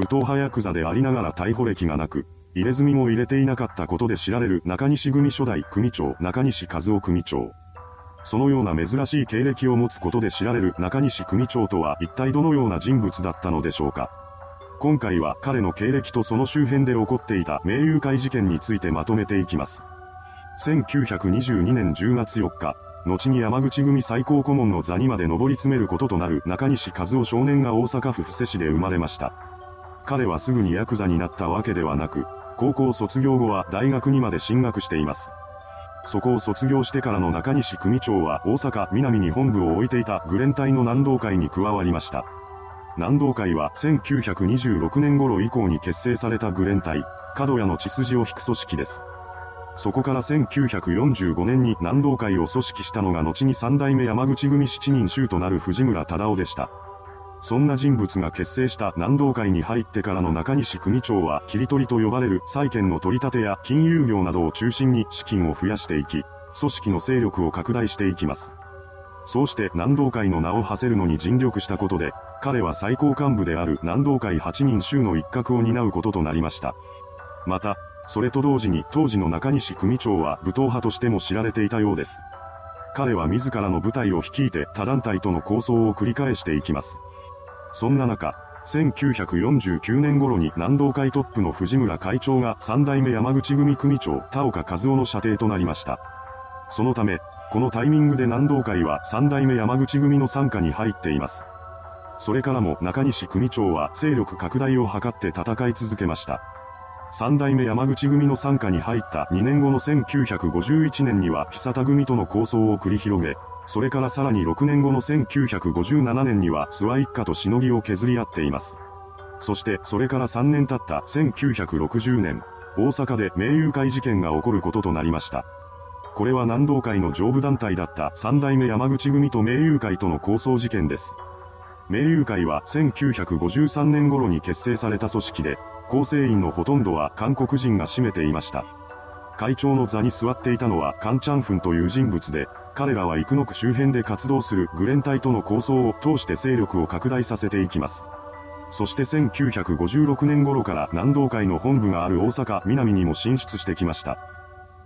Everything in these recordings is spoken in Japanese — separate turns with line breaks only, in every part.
武闘派ヤクザでありながら逮捕歴がなく、入れ墨も入れていなかったことで知られる中西組初代組長中西和夫組長。そのような珍しい経歴を持つことで知られる中西組長とは一体どのような人物だったのでしょうか。今回は彼の経歴とその周辺で起こっていた名友会事件についてまとめていきます。1922年10月4日、後に山口組最高顧問の座にまで上り詰めることとなる中西和夫少年が大阪府布施市で生まれました。彼はすぐにヤクザになったわけではなく、高校卒業後は大学にまで進学しています。そこを卒業してからの中西組長は大阪南に本部を置いていたグレン隊の南道会に加わりました。南道会は1926年頃以降に結成されたグレン隊、角谷の血筋を引く組織です。そこから1945年に南道会を組織したのが後に三代目山口組七人衆となる藤村忠夫でした。そんな人物が結成した南道会に入ってからの中西組長は切り取りと呼ばれる債権の取り立てや金融業などを中心に資金を増やしていき、組織の勢力を拡大していきます。そうして南道会の名を馳せるのに尽力したことで、彼は最高幹部である南道会8人衆の一角を担うこととなりました。また、それと同時に当時の中西組長は武闘派としても知られていたようです。彼は自らの部隊を率いて他団体との抗争を繰り返していきます。そんな中、1949年頃に南道会トップの藤村会長が三代目山口組組長田岡和夫の射程となりました。そのため、このタイミングで南道会は三代目山口組の参加に入っています。それからも中西組長は勢力拡大を図って戦い続けました。三代目山口組の参加に入った2年後の1951年には久田組との構想を繰り広げ、それからさらに6年後の1957年には諏訪一家としのぎを削り合っています。そしてそれから3年経った1960年、大阪で名友会事件が起こることとなりました。これは南道会の上部団体だった三代目山口組と名友会との構想事件です。名友会は1953年頃に結成された組織で、構成員のほとんどは韓国人が占めていました。会長の座に座っていたのはカンチャンフンという人物で、彼らは生野区周辺で活動するグレン隊との構想を通して勢力を拡大させていきます。そして1956年頃から南道会の本部がある大阪南にも進出してきました。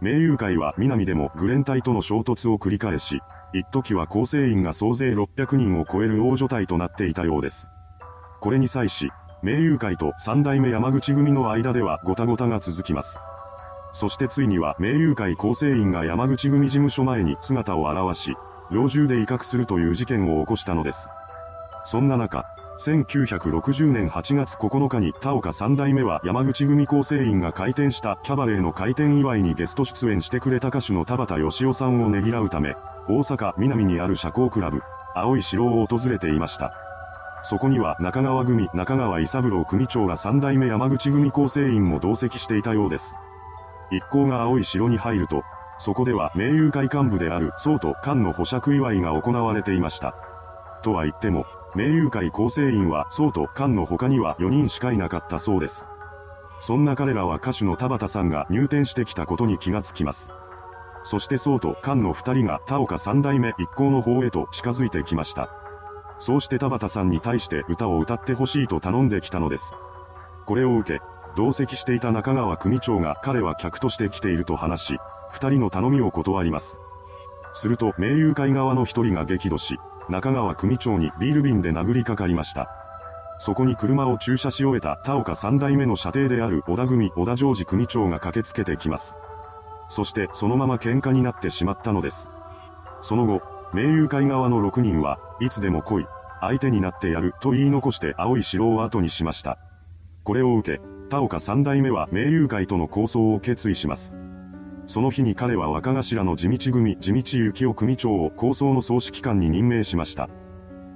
名友会は南でもグレン隊との衝突を繰り返し、一時は構成員が総勢600人を超える大所帯となっていたようです。これに際し、名友会と三代目山口組の間ではごたごたが続きます。そしてついには名友会構成員が山口組事務所前に姿を現し、猟銃で威嚇するという事件を起こしたのです。そんな中、1960年8月9日に田岡三代目は山口組構成員が開店したキャバレーの開店祝いにゲスト出演してくれた歌手の田畑義雄さんをねぎらうため、大阪南にある社交クラブ、青い城を訪れていました。そこには中川組中川伊三郎組長ら三代目山口組構成員も同席していたようです。一行が青い城に入ると、そこでは名友会幹部である宋と菅の保釈祝いが行われていました。とは言っても、名友会構成員は宋と菅の他には4人しかいなかったそうです。そんな彼らは歌手の田畑さんが入店してきたことに気がつきます。そして宋と菅の二人が田岡三代目一行の方へと近づいてきました。そうして田畑さんに対して歌を歌ってほしいと頼んできたのです。これを受け、同席していた中川組長が彼は客として来ていると話し、二人の頼みを断ります。すると、名友会側の一人が激怒し、中川組長にビール瓶で殴りかかりました。そこに車を駐車し終えた田岡三代目の射程である小田組小田ジョージ組長が駆けつけてきます。そしてそのまま喧嘩になってしまったのです。その後、名友会側の6人はいつでも来い、相手になってやると言い残して青い城を後にしました。これを受け、田岡三代目は名友会との構想を決意します。その日に彼は若頭の地道組地道幸雄組長を構想の総指揮官に任命しました。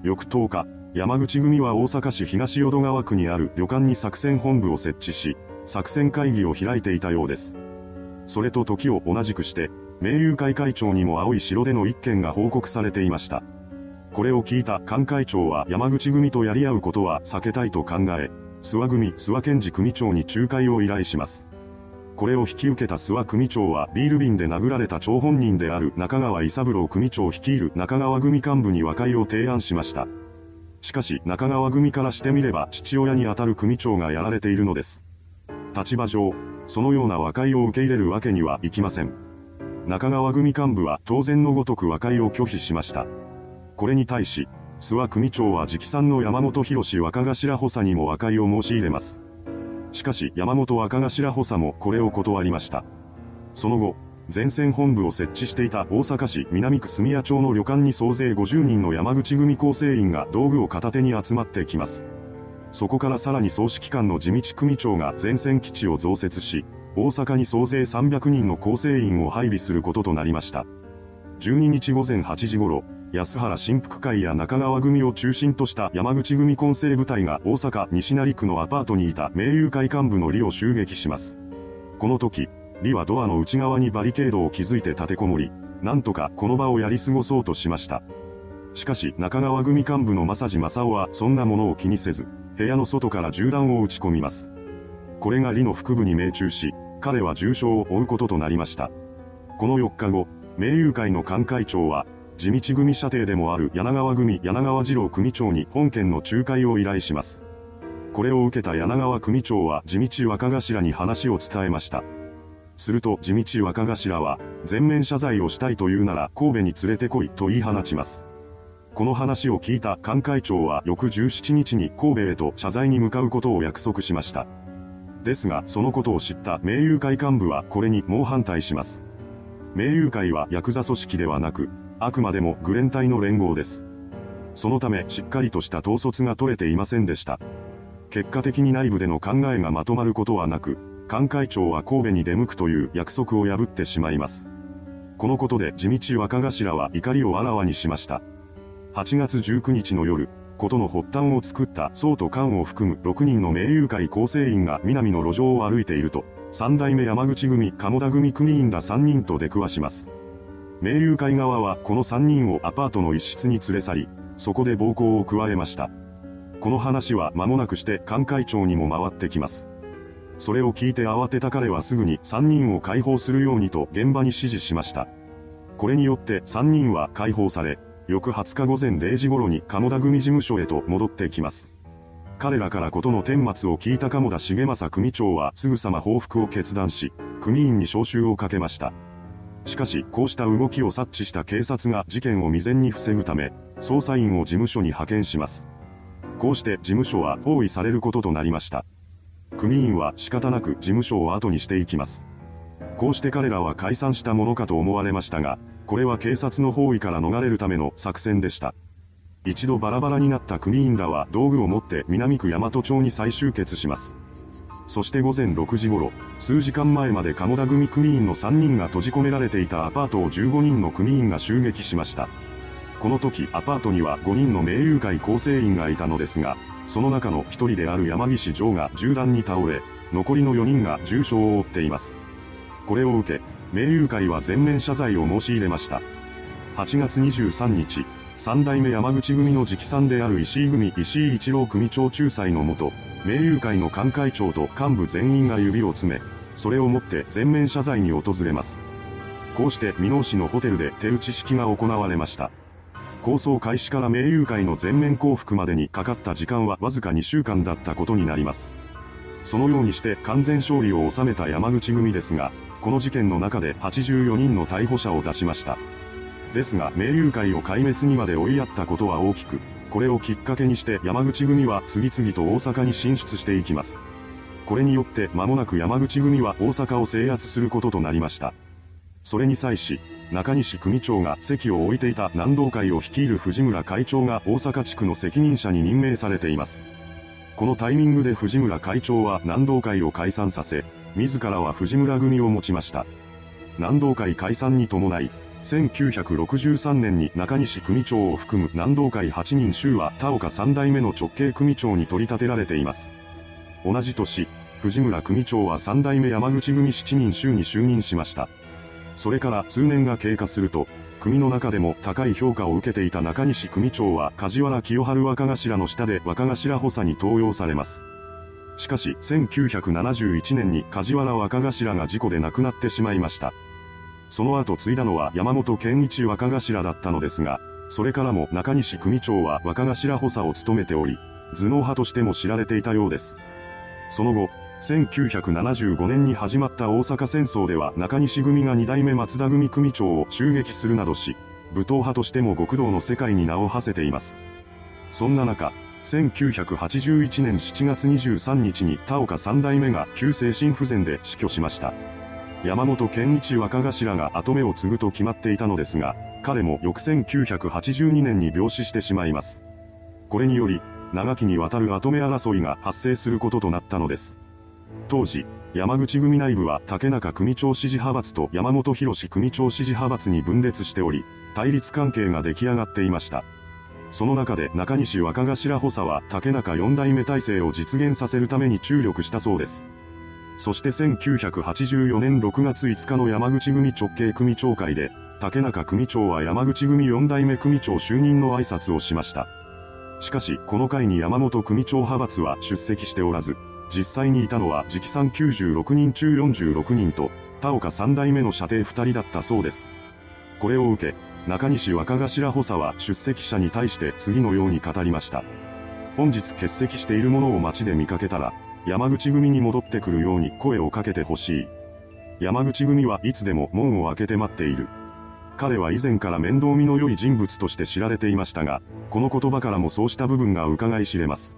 翌10日、山口組は大阪市東淀川区にある旅館に作戦本部を設置し、作戦会議を開いていたようです。それと時を同じくして、名友会会長にも青い城での一件が報告されていました。これを聞いた菅会長は山口組とやり合うことは避けたいと考え、諏訪組諏訪健二組長に仲介を依頼します。これを引き受けた諏訪組長はビール瓶で殴られた張本人である中川伊三郎組長率いる中川組幹部に和解を提案しました。しかし中川組からしてみれば父親にあたる組長がやられているのです。立場上、そのような和解を受け入れるわけにはいきません。中川組幹部は当然のごとく和解を拒否しました。これに対し、諏訪組長は直参の山本博士若頭補佐にも和解を申し入れます。しかし山本若頭補佐もこれを断りました。その後、前線本部を設置していた大阪市南区住谷町の旅館に総勢50人の山口組構成員が道具を片手に集まってきます。そこからさらに総指揮官の地道組長が前線基地を増設し、大阪に総勢300人の構成員を配備することとなりました。12日午前8時頃、安原新福会や中川組を中心とした山口組混成部隊が大阪西成区のアパートにいた名友会幹部の李を襲撃します。この時、李はドアの内側にバリケードを築いて立てこもり、なんとかこの場をやり過ごそうとしました。しかし中川組幹部の正地正夫はそんなものを気にせず、部屋の外から銃弾を撃ち込みます。これが李の腹部に命中し、彼は重傷を負うこととなりました。この4日後、名友会の艦会長は、地道組射程でもある柳川組柳川次郎組長に本件の仲介を依頼します。これを受けた柳川組長は地道若頭に話を伝えました。すると地道若頭は、全面謝罪をしたいというなら神戸に連れてこいと言い放ちます。この話を聞いた艦会長は翌17日に神戸へと謝罪に向かうことを約束しました。ですが、そのことを知った名友会幹部はこれに猛反対します。名友会はヤクザ組織ではなく、あくまでもグレン隊の連合です。そのためしっかりとした統率が取れていませんでした。結果的に内部での考えがまとまることはなく、艦会長は神戸に出向くという約束を破ってしまいます。このことで地道若頭は怒りをあらわにしました。8月19日の夜、ことの発端を作った宋と菅を含む6人の名友会構成員が南の路上を歩いていると、三代目山口組鴨田組組員ら3人と出くわします。名友会側はこの3人をアパートの一室に連れ去り、そこで暴行を加えました。この話は間もなくして艦会長にも回ってきます。それを聞いて慌てた彼はすぐに3人を解放するようにと現場に指示しました。これによって3人は解放され、翌20日午前0時頃に鴨田組事務所へと戻ってきます。彼らからことの顛末を聞いた鴨田重政組長はすぐさま報復を決断し、組員に招集をかけました。しかし、こうした動きを察知した警察が事件を未然に防ぐため、捜査員を事務所に派遣します。こうして事務所は包囲されることとなりました。組員は仕方なく事務所を後にしていきます。こうして彼らは解散したものかと思われましたが、これは警察の包囲から逃れるための作戦でした。一度バラバラになった組員らは道具を持って南区大和町に再集結します。そして午前6時頃、数時間前まで鴨田組組員の3人が閉じ込められていたアパートを15人の組員が襲撃しました。この時アパートには5人の名友会構成員がいたのですが、その中の1人である山岸城が銃弾に倒れ、残りの4人が重傷を負っています。これを受け、名友会は全面謝罪を申し入れました。8月23日、三代目山口組の直参である石井組石井一郎組長仲裁のもと、名友会の艦会長と幹部全員が指を詰め、それをもって全面謝罪に訪れます。こうして箕面市のホテルで手打ち式が行われました。構想開始から名友会の全面降伏までにかかった時間はわずか2週間だったことになります。そのようにして完全勝利を収めた山口組ですが、この事件の中で84人の逮捕者を出しました。ですが、名友会を壊滅にまで追いやったことは大きく、これをきっかけにして山口組は次々と大阪に進出していきます。これによって間もなく山口組は大阪を制圧することとなりました。それに際し、中西組長が席を置いていた南道会を率いる藤村会長が大阪地区の責任者に任命されています。このタイミングで藤村会長は南道会を解散させ、自らは藤村組を持ちました。南道会解散に伴い、1963年に中西組長を含む南道会8人衆は田岡三代目の直系組長に取り立てられています。同じ年、藤村組長は三代目山口組7人衆に就任しました。それから数年が経過すると、組の中でも高い評価を受けていた中西組長は梶原清春若頭の下で若頭補佐に登用されます。しかし、1971年に梶原若頭が事故で亡くなってしまいました。その後継いだのは山本健一若頭だったのですが、それからも中西組長は若頭補佐を務めており、頭脳派としても知られていたようです。その後、1975年に始まった大阪戦争では中西組が二代目松田組組長を襲撃するなどし、武闘派としても極道の世界に名を馳せています。そんな中、1981年7月23日に田岡三代目が急性心不全で死去しました。山本健一若頭が後目を継ぐと決まっていたのですが、彼も翌1982年に病死してしまいます。これにより、長きにわたる後目争いが発生することとなったのです。当時、山口組内部は竹中組長支持派閥と山本博組長支持派閥に分裂しており、対立関係が出来上がっていました。その中で中西若頭補佐は竹中四代目体制を実現させるために注力したそうです。そして1984年6月5日の山口組直系組長会で、竹中組長は山口組4代目組長就任の挨拶をしました。しかし、この会に山本組長派閥は出席しておらず、実際にいたのは直参96人中46人と、田岡3代目の射程2人だったそうです。これを受け、中西若頭補佐は出席者に対して次のように語りました。本日欠席している者を街で見かけたら、山口組に戻ってくるように声をかけてほしい。山口組はいつでも門を開けて待っている。彼は以前から面倒見の良い人物として知られていましたが、この言葉からもそうした部分が伺い知れます。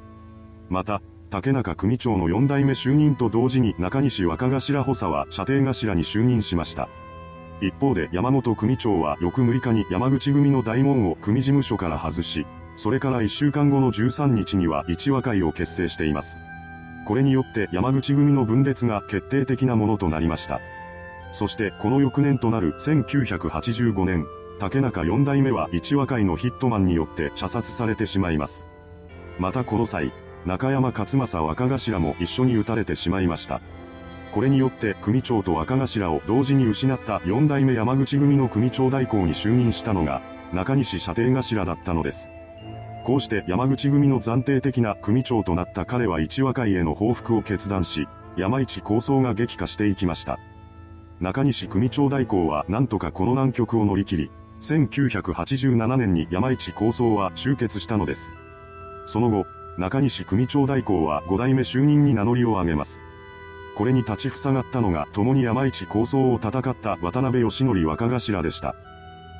また、竹中組長の4代目就任と同時に中西若頭補佐は射程頭に就任しました。一方で山本組長は翌6日に山口組の大門を組事務所から外し、それから1週間後の13日には一和会を結成しています。これによって山口組の分裂が決定的なものとなりました。そしてこの翌年となる1985年、竹中4代目は一和会のヒットマンによって射殺されてしまいます。またこの際、中山勝正若頭も一緒に撃たれてしまいました。これによって組長と若頭を同時に失った4代目山口組の組長代行に就任したのが、中西射程頭だったのです。こうして山口組の暫定的な組長となった彼は一和会への報復を決断し、山一構想が激化していきました。中西組長代行は何とかこの難局を乗り切り、1987年に山一構想は終結したのです。その後、中西組長代行は5代目就任に名乗りを上げます。これに立ちふさがったのが共に山一構想を戦った渡辺義則若頭でした。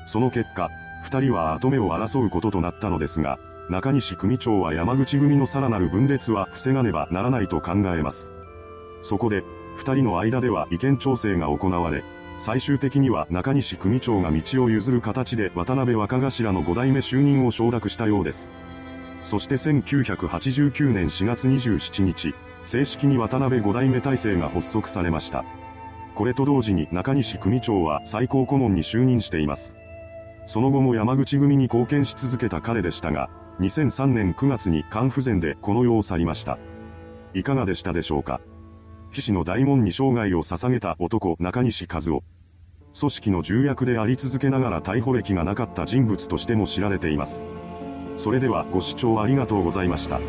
その結果、二人は後目を争うこととなったのですが、中西組長は山口組のさらなる分裂は防がねばならないと考えます。そこで、二人の間では意見調整が行われ、最終的には中西組長が道を譲る形で渡辺若頭の5代目就任を承諾したようです。そして1989年4月27日、正式に渡辺5代目体制が発足されました。これと同時に中西組長は最高顧問に就任しています。その後も山口組に貢献し続けた彼でしたが、2003年9月に肝不全でこの世を去りました。いかがでしたでしょうか？騎士の大門に生涯を捧げた男中西和夫。組織の重役であり続けながら逮捕歴がなかった人物としても知られています。それではご視聴ありがとうございました。